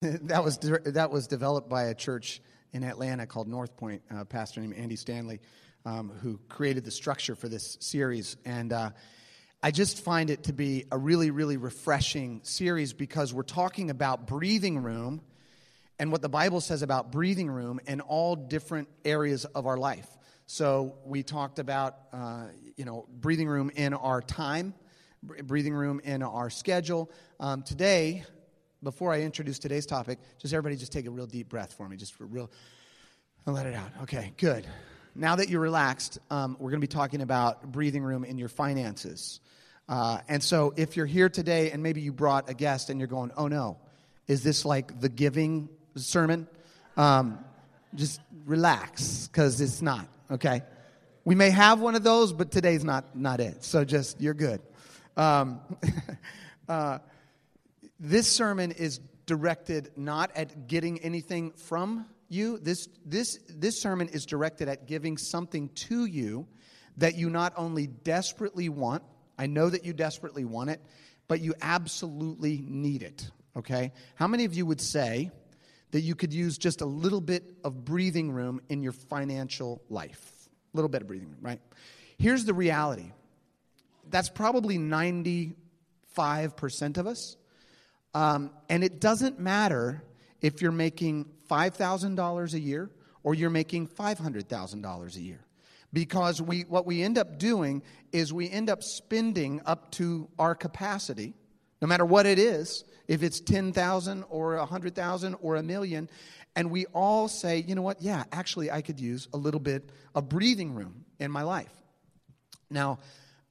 that was that was developed by a church in Atlanta called North Point, a pastor named Andy Stanley, um, who created the structure for this series. And uh, I just find it to be a really, really refreshing series because we're talking about breathing room and what the Bible says about breathing room in all different areas of our life. So we talked about, uh, you know, breathing room in our time, breathing room in our schedule. Um, today, before I introduce today's topic, just everybody just take a real deep breath for me, just for real, and let it out. Okay, good. Now that you're relaxed, um, we're going to be talking about breathing room in your finances. Uh, and so, if you're here today and maybe you brought a guest and you're going, oh no, is this like the giving sermon? Um, just relax, because it's not, okay? We may have one of those, but today's not, not it. So, just, you're good. Um, uh, this sermon is directed not at getting anything from you. This, this, this sermon is directed at giving something to you that you not only desperately want, I know that you desperately want it, but you absolutely need it. Okay? How many of you would say that you could use just a little bit of breathing room in your financial life? A little bit of breathing room, right? Here's the reality that's probably 95% of us. Um, and it doesn't matter if you're making $5,000 a year or you're making $500,000 a year. Because we, what we end up doing is we end up spending up to our capacity, no matter what it is, if it's 10,000 or 100,000 or a million, and we all say, you know what, yeah, actually, I could use a little bit of breathing room in my life. Now,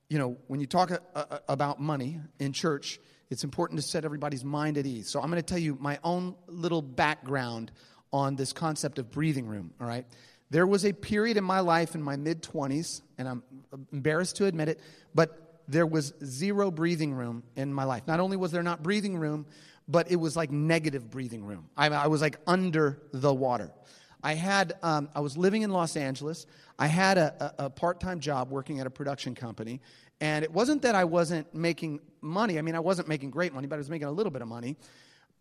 you know, when you talk a, a, about money in church, it's important to set everybody's mind at ease. So I'm going to tell you my own little background on this concept of breathing room, all right? There was a period in my life in my mid 20s, and I'm embarrassed to admit it, but there was zero breathing room in my life. Not only was there not breathing room, but it was like negative breathing room. I, I was like under the water. I had, um, I was living in Los Angeles. I had a, a, a part time job working at a production company, and it wasn't that I wasn't making money. I mean, I wasn't making great money, but I was making a little bit of money.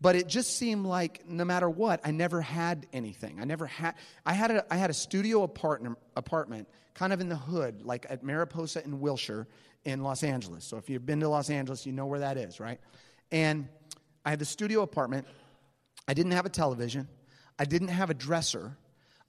But it just seemed like no matter what, I never had anything. I never had. I had a, I had a studio apartment, apartment kind of in the hood, like at Mariposa in Wilshire in Los Angeles. So if you've been to Los Angeles, you know where that is, right? And I had the studio apartment. I didn't have a television. I didn't have a dresser.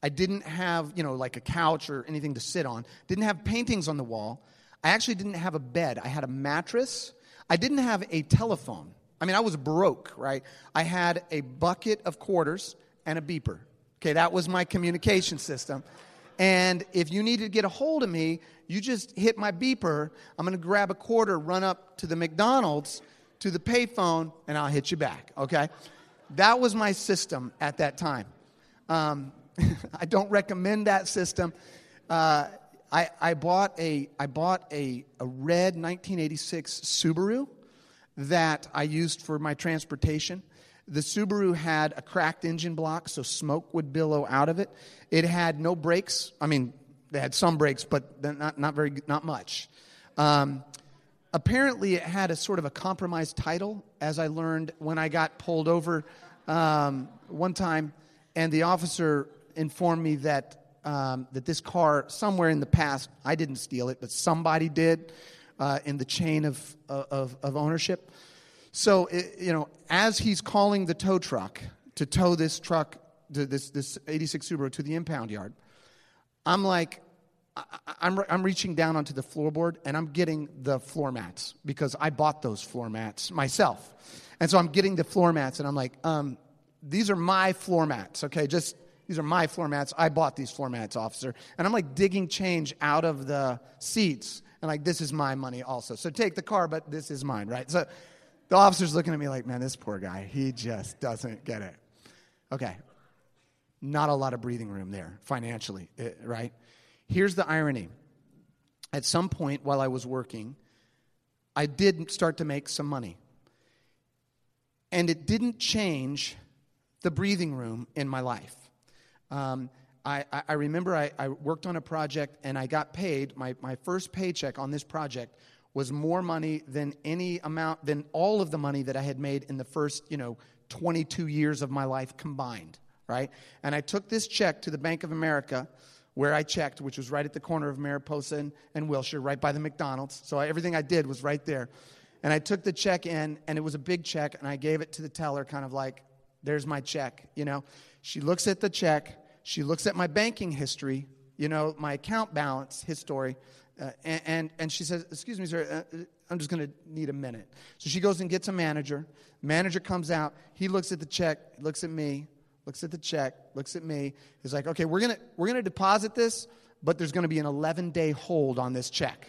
I didn't have, you know, like a couch or anything to sit on. Didn't have paintings on the wall. I actually didn't have a bed. I had a mattress. I didn't have a telephone. I mean, I was broke, right? I had a bucket of quarters and a beeper. Okay, that was my communication system. And if you needed to get a hold of me, you just hit my beeper. I'm going to grab a quarter, run up to the McDonald's, to the payphone, and I'll hit you back, okay? That was my system at that time. Um, I don't recommend that system. Uh, I, I bought, a, I bought a, a red 1986 Subaru that I used for my transportation. The Subaru had a cracked engine block, so smoke would billow out of it. It had no brakes. I mean, they had some brakes, but not, not very, not much. Um, apparently, it had a sort of a compromised title, as I learned when I got pulled over um, one time, and the officer informed me that um, that this car, somewhere in the past, I didn't steal it, but somebody did uh, in the chain of, of, of ownership. So, it, you know, as he's calling the tow truck to tow this truck, this, this 86 Subaru to the impound yard, I'm like, I, I'm, I'm reaching down onto the floorboard and I'm getting the floor mats because I bought those floor mats myself. And so I'm getting the floor mats and I'm like, um, these are my floor mats, okay? Just these are my floor mats. I bought these floor mats, officer. And I'm like digging change out of the seats. And like, this is my money also. So take the car, but this is mine, right? So the officer's looking at me like, man, this poor guy, he just doesn't get it. Okay. Not a lot of breathing room there financially, eh, right? Here's the irony. At some point while I was working, I did start to make some money. And it didn't change the breathing room in my life. Um, I, I, remember I, I, worked on a project and I got paid. My, my first paycheck on this project was more money than any amount, than all of the money that I had made in the first, you know, 22 years of my life combined, right? And I took this check to the Bank of America where I checked, which was right at the corner of Mariposa and, and Wilshire, right by the McDonald's. So I, everything I did was right there. And I took the check in, and it was a big check, and I gave it to the teller, kind of like, there's my check, you know. She looks at the check, she looks at my banking history, you know, my account balance history, uh, and, and, and, she says, Excuse me, sir, uh, I'm just going to need a minute. So she goes and gets a manager. Manager comes out, he looks at the check, looks at me, looks at the check, looks at me. He's like, Okay, we're going to we're going to deposit this, but there's going to be an 11 day hold on this check.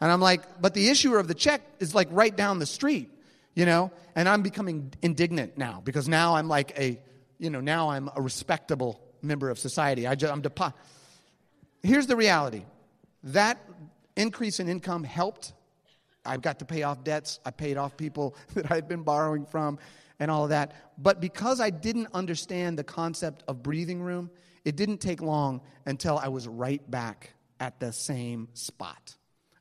And I'm like, But the issuer of the check is like right down the street, you know? And I'm becoming indignant now because now I'm like a, you know, now I'm a respectable member of society. I just, I'm depo- Here's the reality that increase in income helped. I've got to pay off debts. I paid off people that I'd been borrowing from and all of that. But because I didn't understand the concept of breathing room, it didn't take long until I was right back at the same spot.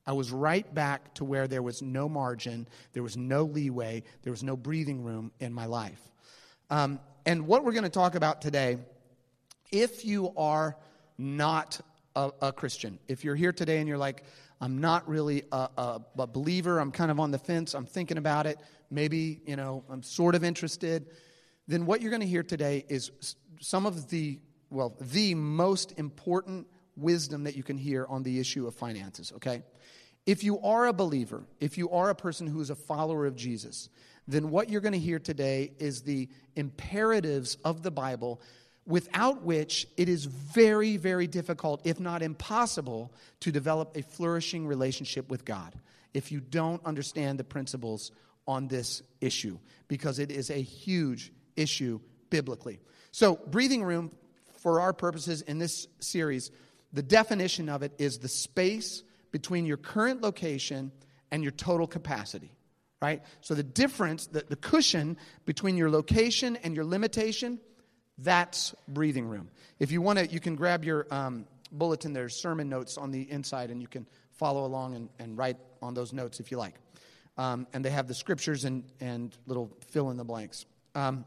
I was right back to where there was no margin, there was no leeway, there was no breathing room in my life. Um, and what we're going to talk about today, if you are not a, a, Christian, if you're here today and you're like, I'm not really a, a, a believer, I'm kind of on the fence, I'm thinking about it, maybe, you know, I'm sort of interested, then what you're going to hear today is some of the, well, the most important wisdom that you can hear on the issue of finances, okay? If you are a believer, if you are a person who is a follower of Jesus, then what you're going to hear today is the imperatives of the Bible without which it is very, very difficult, if not impossible, to develop a flourishing relationship with God if you don't understand the principles on this issue, because it is a huge issue biblically. So, breathing room, for our purposes in this series, the definition of it is the space between your current location and your total capacity right? So the difference, the, the cushion between your location and your limitation, that's breathing room. If you want to, you can grab your um, bulletin. There's sermon notes on the inside, and you can follow along and, and write on those notes if you like. Um, and they have the scriptures and, and little fill in the blanks. Um,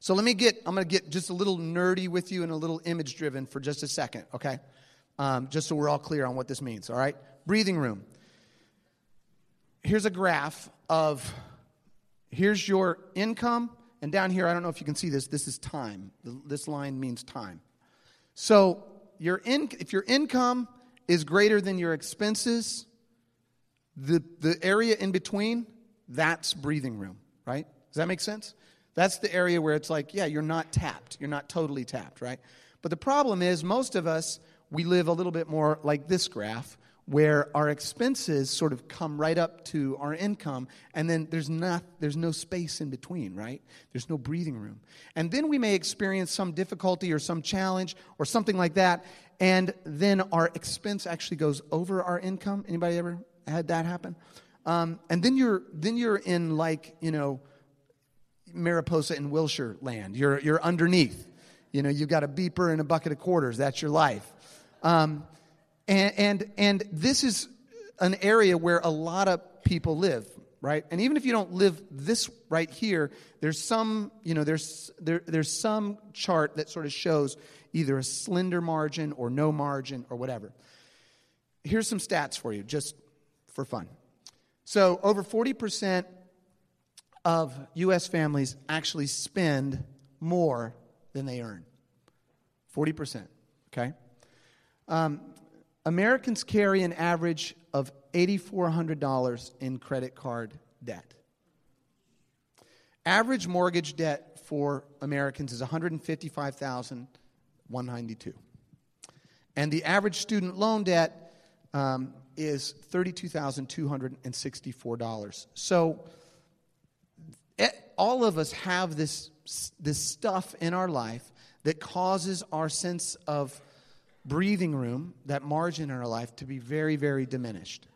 so let me get, I'm going to get just a little nerdy with you and a little image driven for just a second, okay? Um, just so we're all clear on what this means, all right? Breathing room here's a graph of here's your income, and down here, I don't know if you can see this, this is time. This line means time. So your in, if your income is greater than your expenses, the, the area in between, that's breathing room, right? Does that make sense? That's the area where it's like, yeah, you're not tapped. You're not totally tapped, right? But the problem is, most of us, we live a little bit more like this graph, where our expenses sort of come right up to our income and then there's not there's no space in between right? There's no breathing room. And then we may experience some difficulty or some challenge or something like that and then our expense actually goes over our income. Anybody ever had that happen? Um, and then you're then you're in like you know mariposa and wilshire land. You're you're underneath. You know you've got a beeper and a bucket of quarters. That's your life. Um, and, and, and this is an area where a lot of people live, right? And even if you don't live this right here, there's some, you know, there's, there, there's some chart that sort of shows either a slender margin or no margin or whatever. Here's some stats for you, just for fun. So, over 40% of U.S. families actually spend more than they earn. 40%, okay? Um, Americans carry an average of $8,400 in credit card debt. Average mortgage debt for Americans is 155,192. And the average student loan debt um, is $32,264. So eh, all of us have this, this stuff in our life that causes our sense of breathing room, that margin in our life, to be very, very diminished.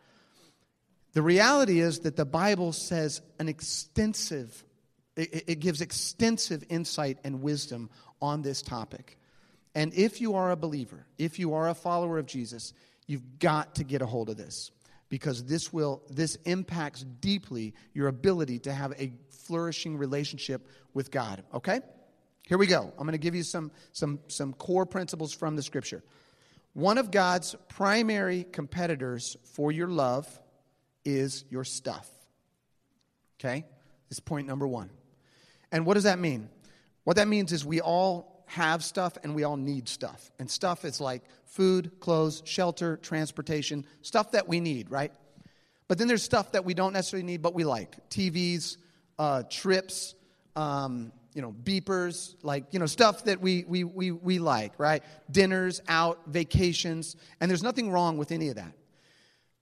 The reality is that the Bible says an extensive, it, it gives extensive insight and wisdom on this topic. And if you are a believer, if you are a follower of Jesus, you've got to get a hold of this because this will this impacts deeply your ability to have a flourishing relationship with God. Okay? Here we go. I'm going to give you some, some, some core principles from the scripture. One of God's primary competitors for your love is your stuff. Okay? This is point number one. And what does that mean? What that means is we all have stuff and we all need stuff. And stuff is like food, clothes, shelter, transportation, stuff that we need, right? But then there's stuff that we don't necessarily need, but we like TVs, uh, trips, um, you know, beepers, like, you know, stuff that we, we, we, we like, right? Dinners, out, vacations, and there's nothing wrong with any of that.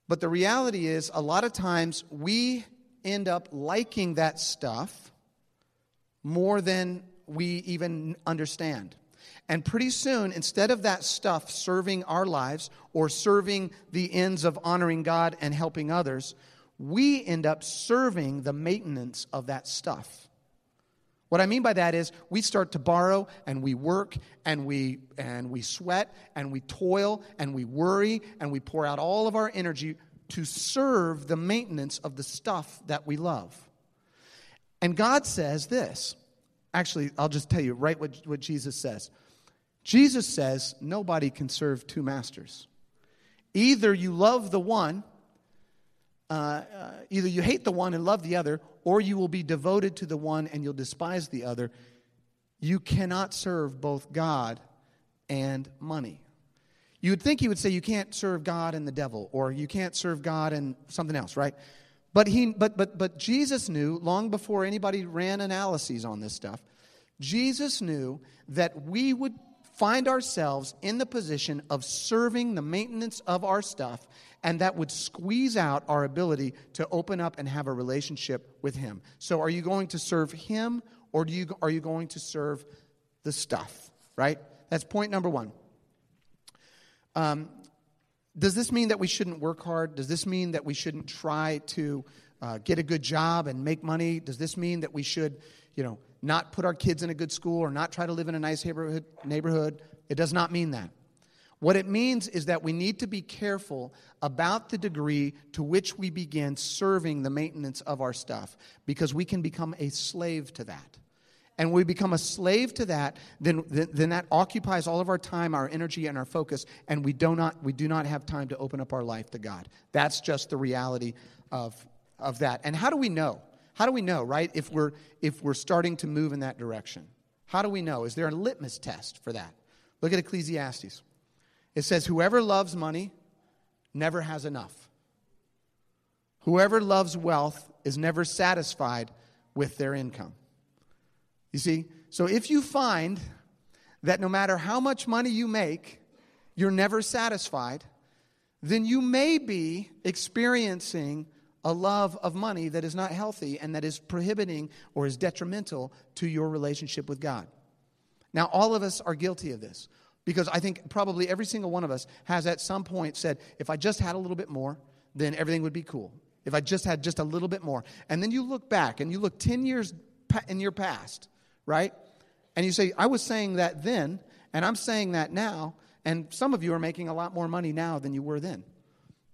But the reality is, a lot of times we end up liking that stuff more than we even understand. And pretty soon, instead of that stuff serving our lives or serving the ends of honoring God and helping others, we end up serving the maintenance of that stuff. What I mean by that is we start to borrow and we work and we and we sweat and we toil and we worry and we pour out all of our energy to serve the maintenance of the stuff that we love. And God says this. Actually, I'll just tell you right what, what Jesus says. Jesus says nobody can serve two masters. Either you love the one, uh, uh, either you hate the one and love the other, or you will be devoted to the one and you'll despise the other. You cannot serve both God and money. You would think he would say you can't serve God and the devil, or you can't serve God and something else, right? But, he, but, but, but Jesus knew, long before anybody ran analyses on this stuff, Jesus knew that we would find ourselves in the position of serving the maintenance of our stuff, and that would squeeze out our ability to open up and have a relationship with Him. So, are you going to serve Him, or do you, are you going to serve the stuff? Right? That's point number one. Um, does this mean that we shouldn't work hard? Does this mean that we shouldn't try to uh, get a good job and make money? Does this mean that we should, you know, not put our kids in a good school or not try to live in a nice neighborhood, neighborhood. It does not mean that. What it means is that we need to be careful about the degree to which we begin serving the maintenance of our stuff because we can become a slave to that. And we become a slave to that, then, then, then that occupies all of our time, our energy, and our focus, and we do, not, we do not have time to open up our life to God. That's just the reality of, of that. And how do we know? How do we know, right, if we're, if we're starting to move in that direction? How do we know? Is there a litmus test for that? Look at Ecclesiastes. It says, Whoever loves money never has enough. Whoever loves wealth is never satisfied with their income. You see? So if you find that no matter how much money you make, you're never satisfied, then you may be experiencing a love of money that is not healthy and that is prohibiting or is detrimental to your relationship with God. Now, all of us are guilty of this because I think probably every single one of us has at some point said, if I just had a little bit more, then everything would be cool. If I just had just a little bit more. And then you look back and you look 10 years in your past, right? And you say, I was saying that then, and I'm saying that now, and some of you are making a lot more money now than you were then.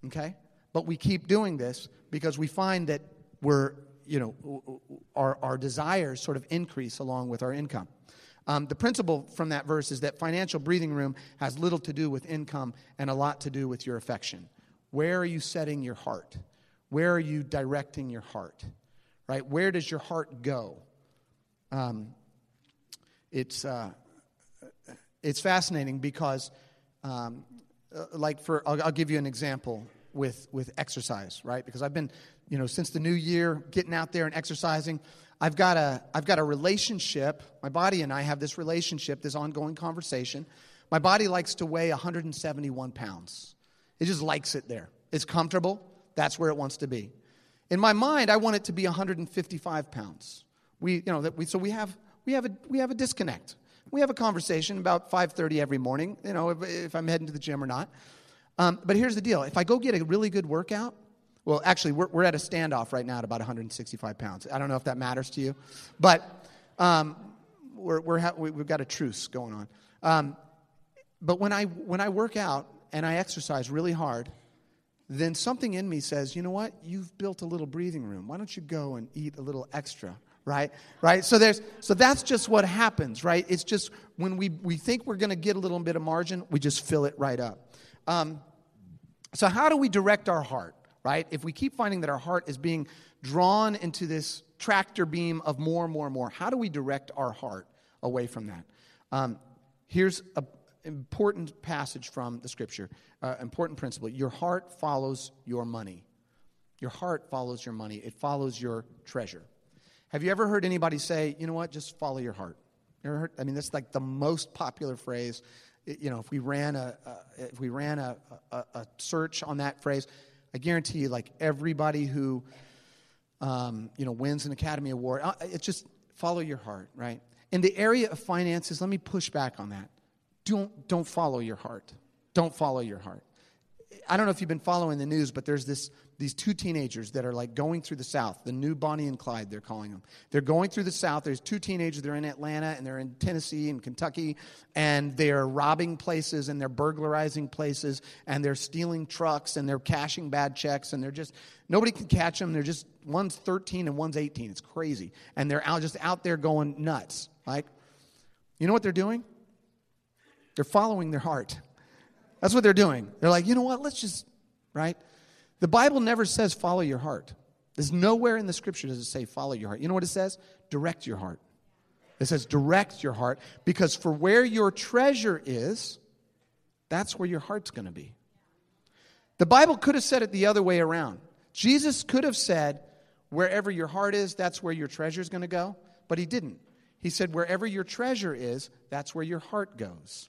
Okay? But we keep doing this because we find that we're, you know, our, our desires sort of increase along with our income. Um, the principle from that verse is that financial breathing room has little to do with income and a lot to do with your affection. Where are you setting your heart? Where are you directing your heart? Right? Where does your heart go? Um, it's, uh, it's fascinating because, um, uh, like, for I'll, I'll give you an example with, with exercise, right? Because I've been, you know, since the new year, getting out there and exercising. I've got a, I've got a relationship. My body and I have this relationship, this ongoing conversation. My body likes to weigh 171 pounds. It just likes it there. It's comfortable. That's where it wants to be. In my mind, I want it to be 155 pounds. We, you know, that we, so we have, we have a, we have a disconnect. We have a conversation about 5:30 every morning. You know, if, if I'm heading to the gym or not. Um, but here's the deal if I go get a really good workout, well, actually, we're, we're at a standoff right now at about 165 pounds. I don't know if that matters to you, but um, we're, we're ha- we've got a truce going on. Um, but when I, when I work out and I exercise really hard, then something in me says, you know what? You've built a little breathing room. Why don't you go and eat a little extra right? Right? So there's so that's just what happens, right? It's just when we we think we're going to get a little bit of margin, we just fill it right up. Um, so how do we direct our heart, right? If we keep finding that our heart is being drawn into this tractor beam of more and more and more, how do we direct our heart away from that? Um, here's an important passage from the scripture, uh, important principle. Your heart follows your money. Your heart follows your money. It follows your treasure. Have you ever heard anybody say, you know what, just follow your heart? You ever heard? I mean, that's like the most popular phrase. You know, if we ran a, if we ran a, a, a, search on that phrase, I guarantee you, like everybody who, um, you know, wins an Academy Award, it's just follow your heart, right? In the area of finances, let me push back on that. Don't don't follow your heart. Don't follow your heart. I don't know if you've been following the news, but there's this these two teenagers that are like going through the South, the new Bonnie and Clyde, they're calling them. They're going through the South. There's two teenagers, they're in Atlanta and they're in Tennessee and Kentucky, and they're robbing places and they're burglarizing places and they're stealing trucks and they're cashing bad checks and they're just, nobody can catch them. They're just, one's 13 and one's 18. It's crazy. And they're out, just out there going nuts. Like, you know what they're doing? They're following their heart. That's what they're doing. They're like, you know what? Let's just, right? The Bible never says follow your heart. There's nowhere in the scripture does it say follow your heart. You know what it says? Direct your heart. It says direct your heart because for where your treasure is, that's where your heart's going to be. The Bible could have said it the other way around. Jesus could have said, wherever your heart is, that's where your treasure is going to go, but he didn't. He said, wherever your treasure is, that's where your heart goes.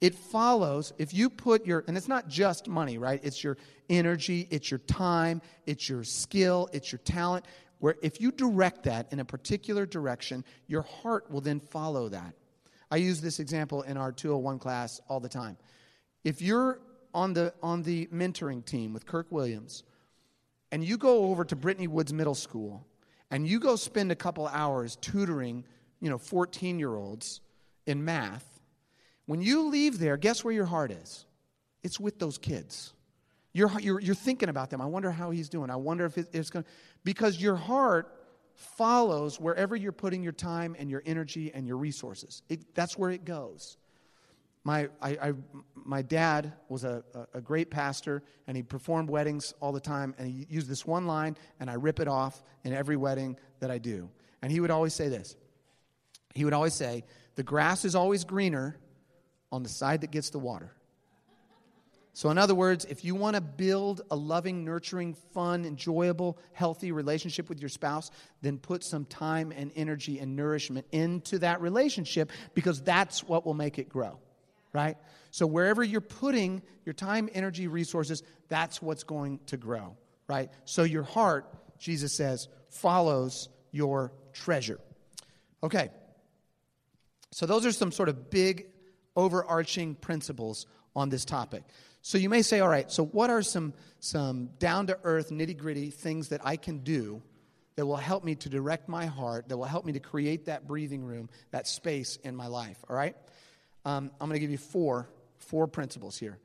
It follows if you put your, and it's not just money, right? It's your energy, it's your time, it's your skill, it's your talent. Where if you direct that in a particular direction, your heart will then follow that. I use this example in our 201 class all the time. If you're on the, on the mentoring team with Kirk Williams, and you go over to Brittany Woods Middle School, and you go spend a couple hours tutoring, you know, 14 year olds in math, when you leave there, guess where your heart is? It's with those kids. You're, you're, you're thinking about them. I wonder how he's doing. I wonder if it, it's going to. Because your heart follows wherever you're putting your time and your energy and your resources. It, that's where it goes. My, I, I, my dad was a, a, great pastor, and he performed weddings all the time, and he used this one line, and I rip it off in every wedding that I do. And he would always say this He would always say, The grass is always greener on the side that gets the water. So, in other words, if you want to build a loving, nurturing, fun, enjoyable, healthy relationship with your spouse, then put some time and energy and nourishment into that relationship because that's what will make it grow, right? So, wherever you're putting your time, energy, resources, that's what's going to grow, right? So, your heart, Jesus says, follows your treasure. Okay. So, those are some sort of big overarching principles on this topic. So you may say, all right, so what are some, some down to earth, nitty gritty things that I can do that will help me to direct my heart, that will help me to create that breathing room, that space in my life, all right? Um, I'm going to give you four, four principles here.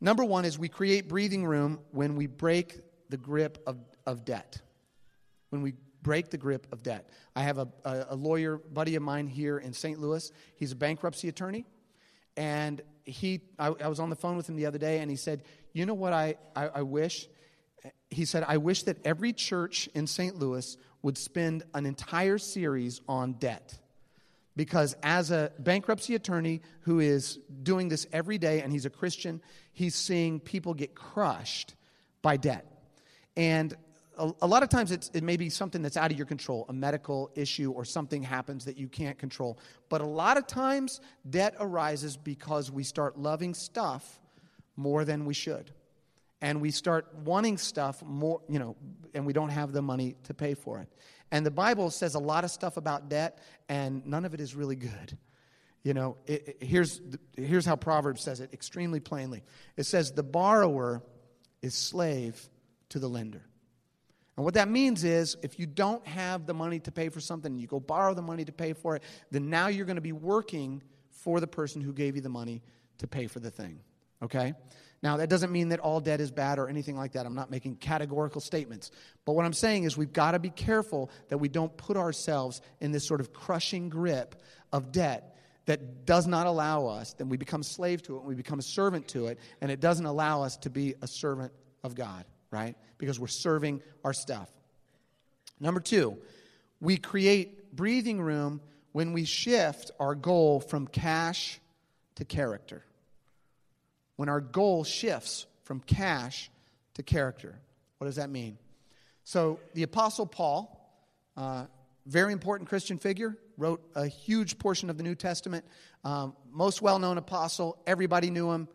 Number one is we create breathing room when we break the grip of, of debt. When we break the grip of debt. I have a, a, a lawyer buddy of mine here in St. Louis. He's a bankruptcy attorney. And he, I, I, was on the phone with him the other day, and he said, You know what I, I, I wish? He said, I wish that every church in St. Louis would spend an entire series on debt. Because as a bankruptcy attorney who is doing this every day, and he's a Christian, he's seeing people get crushed by debt. And a, a lot of times it may be something that's out of your control, a medical issue or something happens that you can't control. But a lot of times debt arises because we start loving stuff more than we should. And we start wanting stuff more, you know, and we don't have the money to pay for it. And the Bible says a lot of stuff about debt, and none of it is really good. You know, it, it, here's, here's how Proverbs says it extremely plainly it says, The borrower is slave to the lender. And what that means is if you don't have the money to pay for something and you go borrow the money to pay for it, then now you're going to be working for the person who gave you the money to pay for the thing. Okay? Now, that doesn't mean that all debt is bad or anything like that. I'm not making categorical statements. But what I'm saying is we've got to be careful that we don't put ourselves in this sort of crushing grip of debt that does not allow us, then we become slave to it, and we become a servant to it, and it doesn't allow us to be a servant of God, right? Because we're serving our stuff. Number two, we create breathing room when we shift our goal from cash to character. When our goal shifts from cash to character. What does that mean? So, the Apostle Paul, uh, very important Christian figure, wrote a huge portion of the New Testament. Um, most well known apostle. Everybody knew him.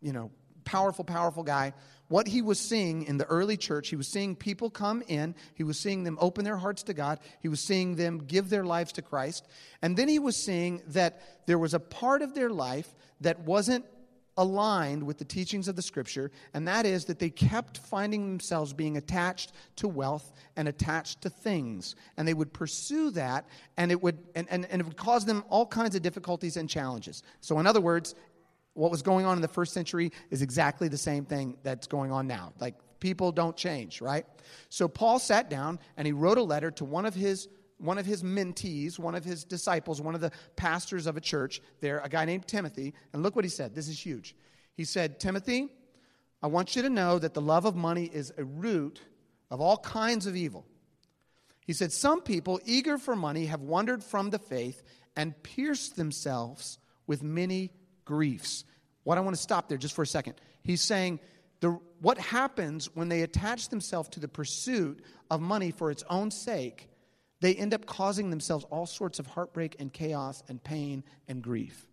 You know, powerful, powerful guy. What he was seeing in the early church, he was seeing people come in. He was seeing them open their hearts to God. He was seeing them give their lives to Christ. And then he was seeing that there was a part of their life that wasn't aligned with the teachings of the scripture, and that is that they kept finding themselves being attached to wealth and attached to things. And they would pursue that, and it would, and, and, and it would cause them all kinds of difficulties and challenges. So, in other words, what was going on in the first century is exactly the same thing that's going on now. Like, people don't change, right? So, Paul sat down and he wrote a letter to one of his one of his mentees, one of his disciples, one of the pastors of a church there, a guy named Timothy. And look what he said. This is huge. He said, Timothy, I want you to know that the love of money is a root of all kinds of evil. He said, Some people, eager for money, have wandered from the faith and pierced themselves with many griefs. What I want to stop there just for a second. He's saying, the, what happens when they attach themselves to the pursuit of money for its own sake they end up causing themselves all sorts of heartbreak and chaos and pain and grief.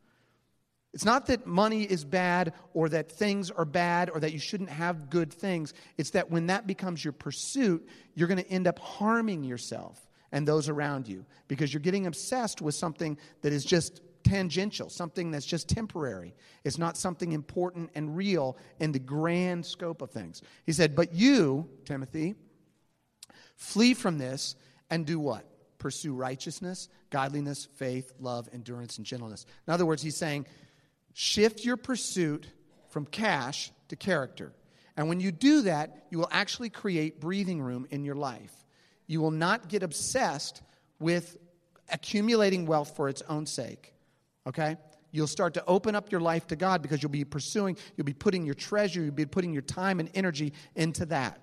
It's not that money is bad or that things are bad or that you shouldn't have good things. It's that when that becomes your pursuit, you're going to end up harming yourself and those around you because you're getting obsessed with something that is just tangential, something that's just temporary. It's not something important and real in the grand scope of things. He said, But you, Timothy, flee from this and do what? Pursue righteousness, godliness, faith, love, endurance, and gentleness. In other words, he's saying, shift your pursuit from cash to character. And when you do that, you will actually create breathing room in your life. You will not get obsessed with accumulating wealth for its own sake. Okay? You'll start to open up your life to God because you'll be pursuing, you'll be putting your treasure, you'll be putting your time and energy into that.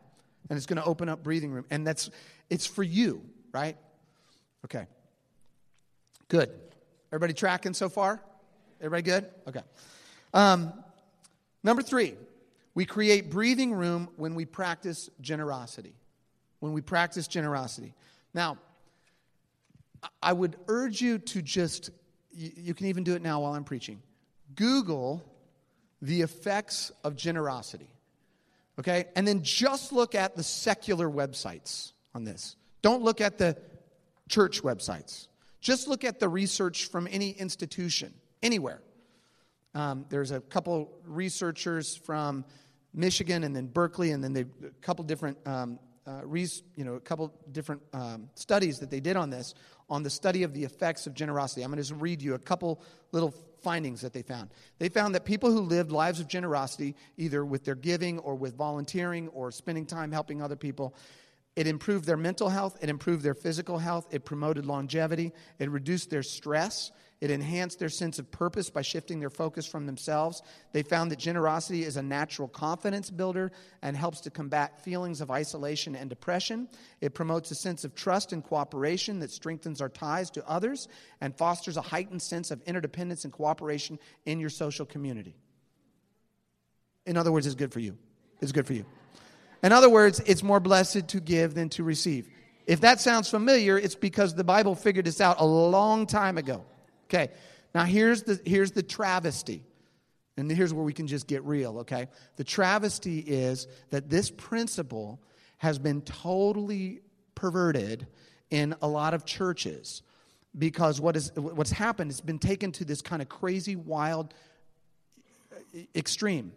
And it's going to open up breathing room. And that's it's for you right? Okay. Good. Everybody tracking so far? Everybody good? Okay. Um, number three, we create breathing room when we practice generosity. When we practice generosity. Now, I would urge you to just, you can even do it now while I'm preaching. Google the effects of generosity. Okay? And then just look at the secular websites on this. Don't look at the church websites. Just look at the research from any institution, anywhere. Um, there's a couple researchers from Michigan and then Berkeley, and then they, a couple different, um, uh, res, you know, a couple different um, studies that they did on this, on the study of the effects of generosity. I'm going to just read you a couple little findings that they found. They found that people who lived lives of generosity, either with their giving or with volunteering or spending time helping other people, it improved their mental health, it improved their physical health, it promoted longevity, it reduced their stress, it enhanced their sense of purpose by shifting their focus from themselves. They found that generosity is a natural confidence builder and helps to combat feelings of isolation and depression. It promotes a sense of trust and cooperation that strengthens our ties to others and fosters a heightened sense of interdependence and cooperation in your social community. In other words, it's good for you. It's good for you. In other words, it's more blessed to give than to receive. If that sounds familiar, it's because the Bible figured this out a long time ago. Okay, now here's the, here's the travesty. And here's where we can just get real, okay? The travesty is that this principle has been totally perverted in a lot of churches because what is, what's happened has been taken to this kind of crazy, wild extreme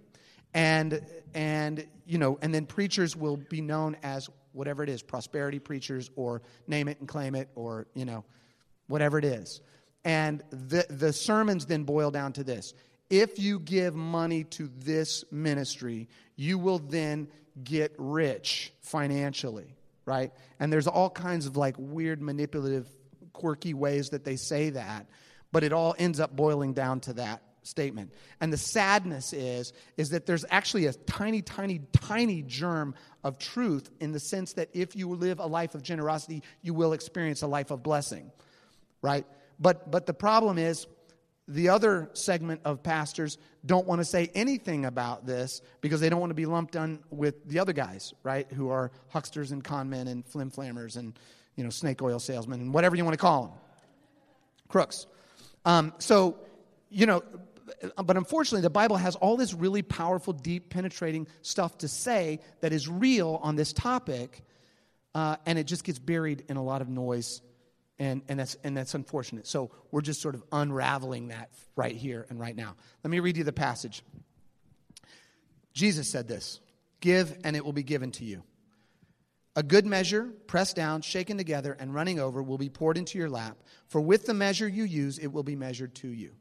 and and you know and then preachers will be known as whatever it is prosperity preachers or name it and claim it or you know whatever it is and the the sermons then boil down to this if you give money to this ministry, you will then get rich financially, right? And there's all kinds of like weird, manipulative, quirky ways that they say that, but it all ends up boiling down to that statement. And the sadness is is that there's actually a tiny tiny tiny germ of truth in the sense that if you live a life of generosity, you will experience a life of blessing. Right? But but the problem is the other segment of pastors don't want to say anything about this because they don't want to be lumped in with the other guys, right? Who are hucksters and conmen and flimflammers and you know snake oil salesmen and whatever you want to call them, crooks. Um, so, you know, but unfortunately, the Bible has all this really powerful, deep, penetrating stuff to say that is real on this topic, uh, and it just gets buried in a lot of noise and, and, that's, and that's unfortunate. So we're just sort of unraveling that right here and right now. Let me read you the passage. Jesus said this Give, and it will be given to you. A good measure, pressed down, shaken together, and running over, will be poured into your lap. For with the measure you use, it will be measured to you.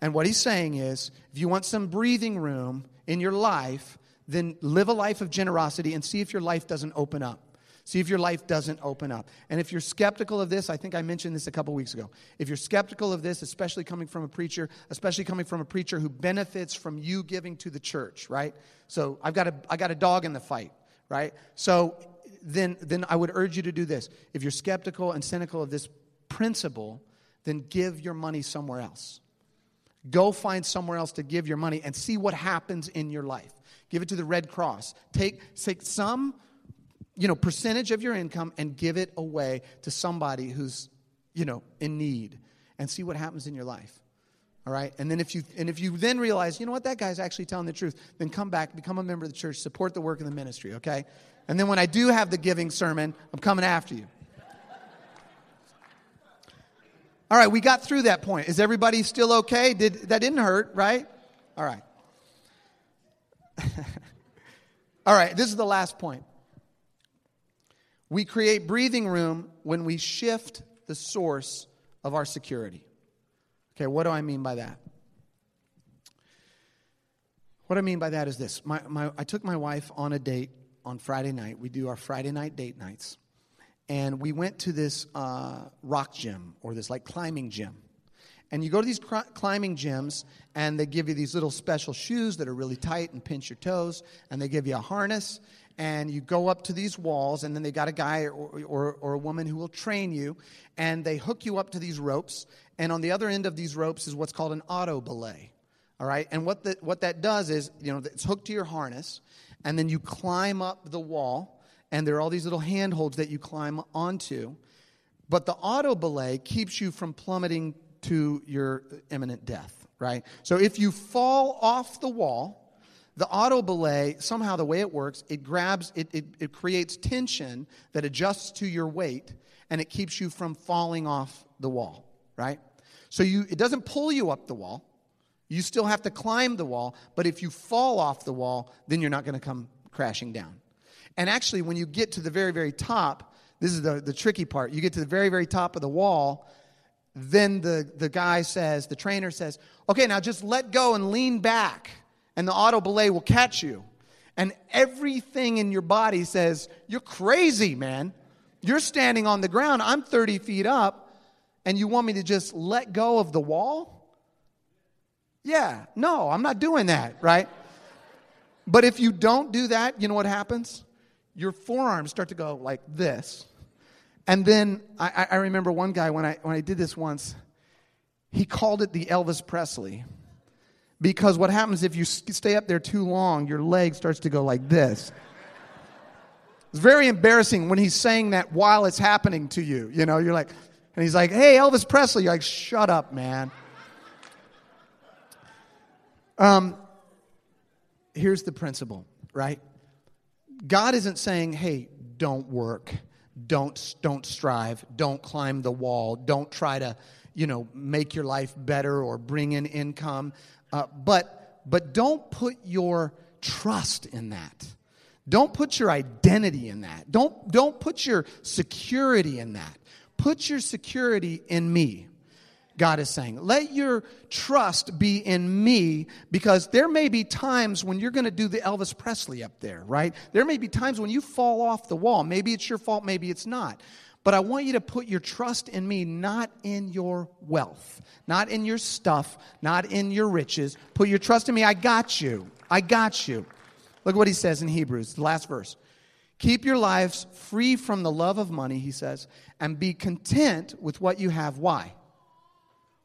And what he's saying is if you want some breathing room in your life, then live a life of generosity and see if your life doesn't open up. See if your life doesn't open up. And if you're skeptical of this, I think I mentioned this a couple weeks ago. If you're skeptical of this, especially coming from a preacher, especially coming from a preacher who benefits from you giving to the church, right? So I've got a, I got a dog in the fight, right? So then, then I would urge you to do this. If you're skeptical and cynical of this principle, then give your money somewhere else. Go find somewhere else to give your money and see what happens in your life. Give it to the Red Cross. Take, take some you know, percentage of your income and give it away to somebody who's, you know, in need and see what happens in your life. All right? And then if you and if you then realize, you know what, that guy's actually telling the truth, then come back, become a member of the church, support the work of the ministry, okay? And then when I do have the giving sermon, I'm coming after you. All right, we got through that point. Is everybody still okay? Did that didn't hurt, right? All right. All right, this is the last point. We create breathing room when we shift the source of our security. Okay, what do I mean by that? What I mean by that is this my, my, I took my wife on a date on Friday night. We do our Friday night date nights. And we went to this uh, rock gym or this like climbing gym. And you go to these cr- climbing gyms, and they give you these little special shoes that are really tight and pinch your toes, and they give you a harness, and you go up to these walls, and then they got a guy or, or, or, a woman who will train you, and they hook you up to these ropes. And on the other end of these ropes is what's called an auto belay. All right, and what, the, what that does is, you know, it's hooked to your harness, and then you climb up the wall, and there are all these little handholds that you climb onto. But the auto belay keeps you from plummeting to your imminent death, right? So if you fall off the wall, the auto belay, somehow the way it works, it grabs, it, it, it creates tension that adjusts to your weight and it keeps you from falling off the wall, right? So you, it doesn't pull you up the wall. You still have to climb the wall, but if you fall off the wall, then you're not going to come crashing down. And actually, when you get to the very, very top, this is the, the tricky part. You get to the very, very top of the wall, then the, the guy says, the trainer says, okay, now just let go and lean back and the auto belay will catch you. And everything in your body says, You're crazy, man. You're standing on the ground. I'm 30 feet up, and you want me to just let go of the wall? Yeah, no, I'm not doing that, right? But if you don't do that, you know what happens? Your forearms start to go like this. And then I, I remember one guy when I, when I did this once, he called it the Elvis Presley. Because what happens if you stay up there too long, your leg starts to go like this. It's very embarrassing when he's saying that while it's happening to you. You know, you're like, and he's like, hey, Elvis Presley. You're like, shut up, man. Um, here's the principle, right? God isn't saying, hey, don't work, don't, don't strive, don't climb the wall, don't try to, you know, make your life better or bring in income. Uh, but, but don't put your trust in that. Don't put your identity in that. Don't, don't put your security in that. Put your security in me. God is saying. Let your trust be in me because there may be times when you're going to do the Elvis Presley up there, right? There may be times when you fall off the wall. Maybe it's your fault, maybe it's not. But I want you to put your trust in me, not in your wealth, not in your stuff, not in your riches. Put your trust in me. I got you. I got you. Look what he says in Hebrews, the last verse. Keep your lives free from the love of money, he says, and be content with what you have. Why?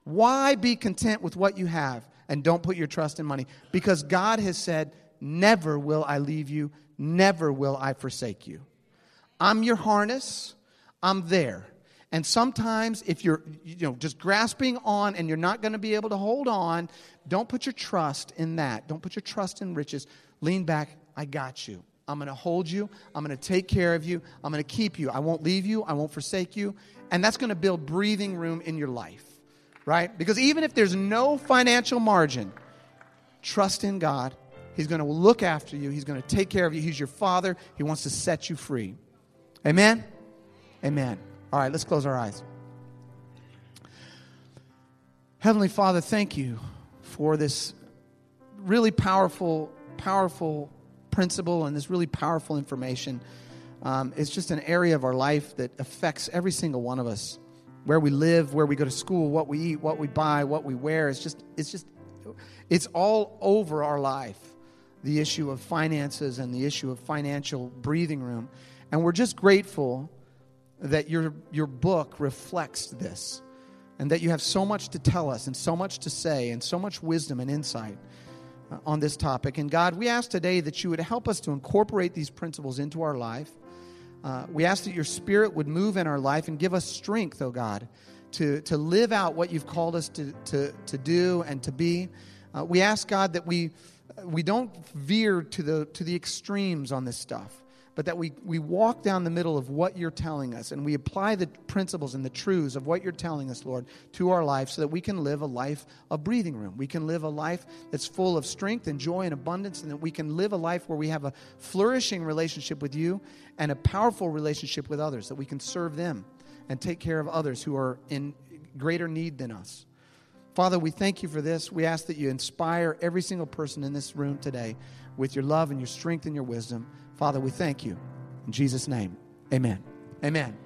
Why be content with what you have and don't put your trust in money? Because God has said, Never will I leave you, never will I forsake you. I'm your harness, I'm there. And sometimes if you're you know just grasping on and you're not going to be able to hold on, don't put your trust in that. Don't put your trust in riches. Lean back, I got you. I'm going to hold you. I'm going to take care of you. I'm going to keep you. I won't leave you. I won't forsake you. And that's going to build breathing room in your life, right? Because even if there's no financial margin, trust in God. He's going to look after you. He's going to take care of you. He's your father. He wants to set you free. Amen? Amen. All right, let's close our eyes. Heavenly Father, thank you for this really powerful, powerful principle and this really powerful information. Um, it's just an area of our life that affects every single one of us. Where we live, where we go to school, what we eat, what we buy, what we wear. It's just, it's just, it's all over our life. The issue of finances and the issue of financial breathing room. And we're just grateful that your, your book reflects this and that you have so much to tell us and so much to say and so much wisdom and insight. Uh, on this topic. And God, we ask today that you would help us to incorporate these principles into our life. Uh, we ask that your spirit would move in our life and give us strength, oh God, to, to live out what you've called us to, to, to do and to be. Uh, we ask, God, that we, we don't veer to the, to the extremes on this stuff but that we, we walk down the middle of what you're telling us and we apply the principles and the truths of what you're telling us, Lord, to our life so that we can live a life of breathing room. We can live a life that's full of strength and joy and abundance, and that we can live a life where we have a flourishing relationship with you and a powerful relationship with others, that we can serve them and take care of others who are in greater need than us. Father, we thank you for this. We ask that you inspire every single person in this room today with your love and your strength and your wisdom. Father, we thank you. In Jesus' name, amen. Amen.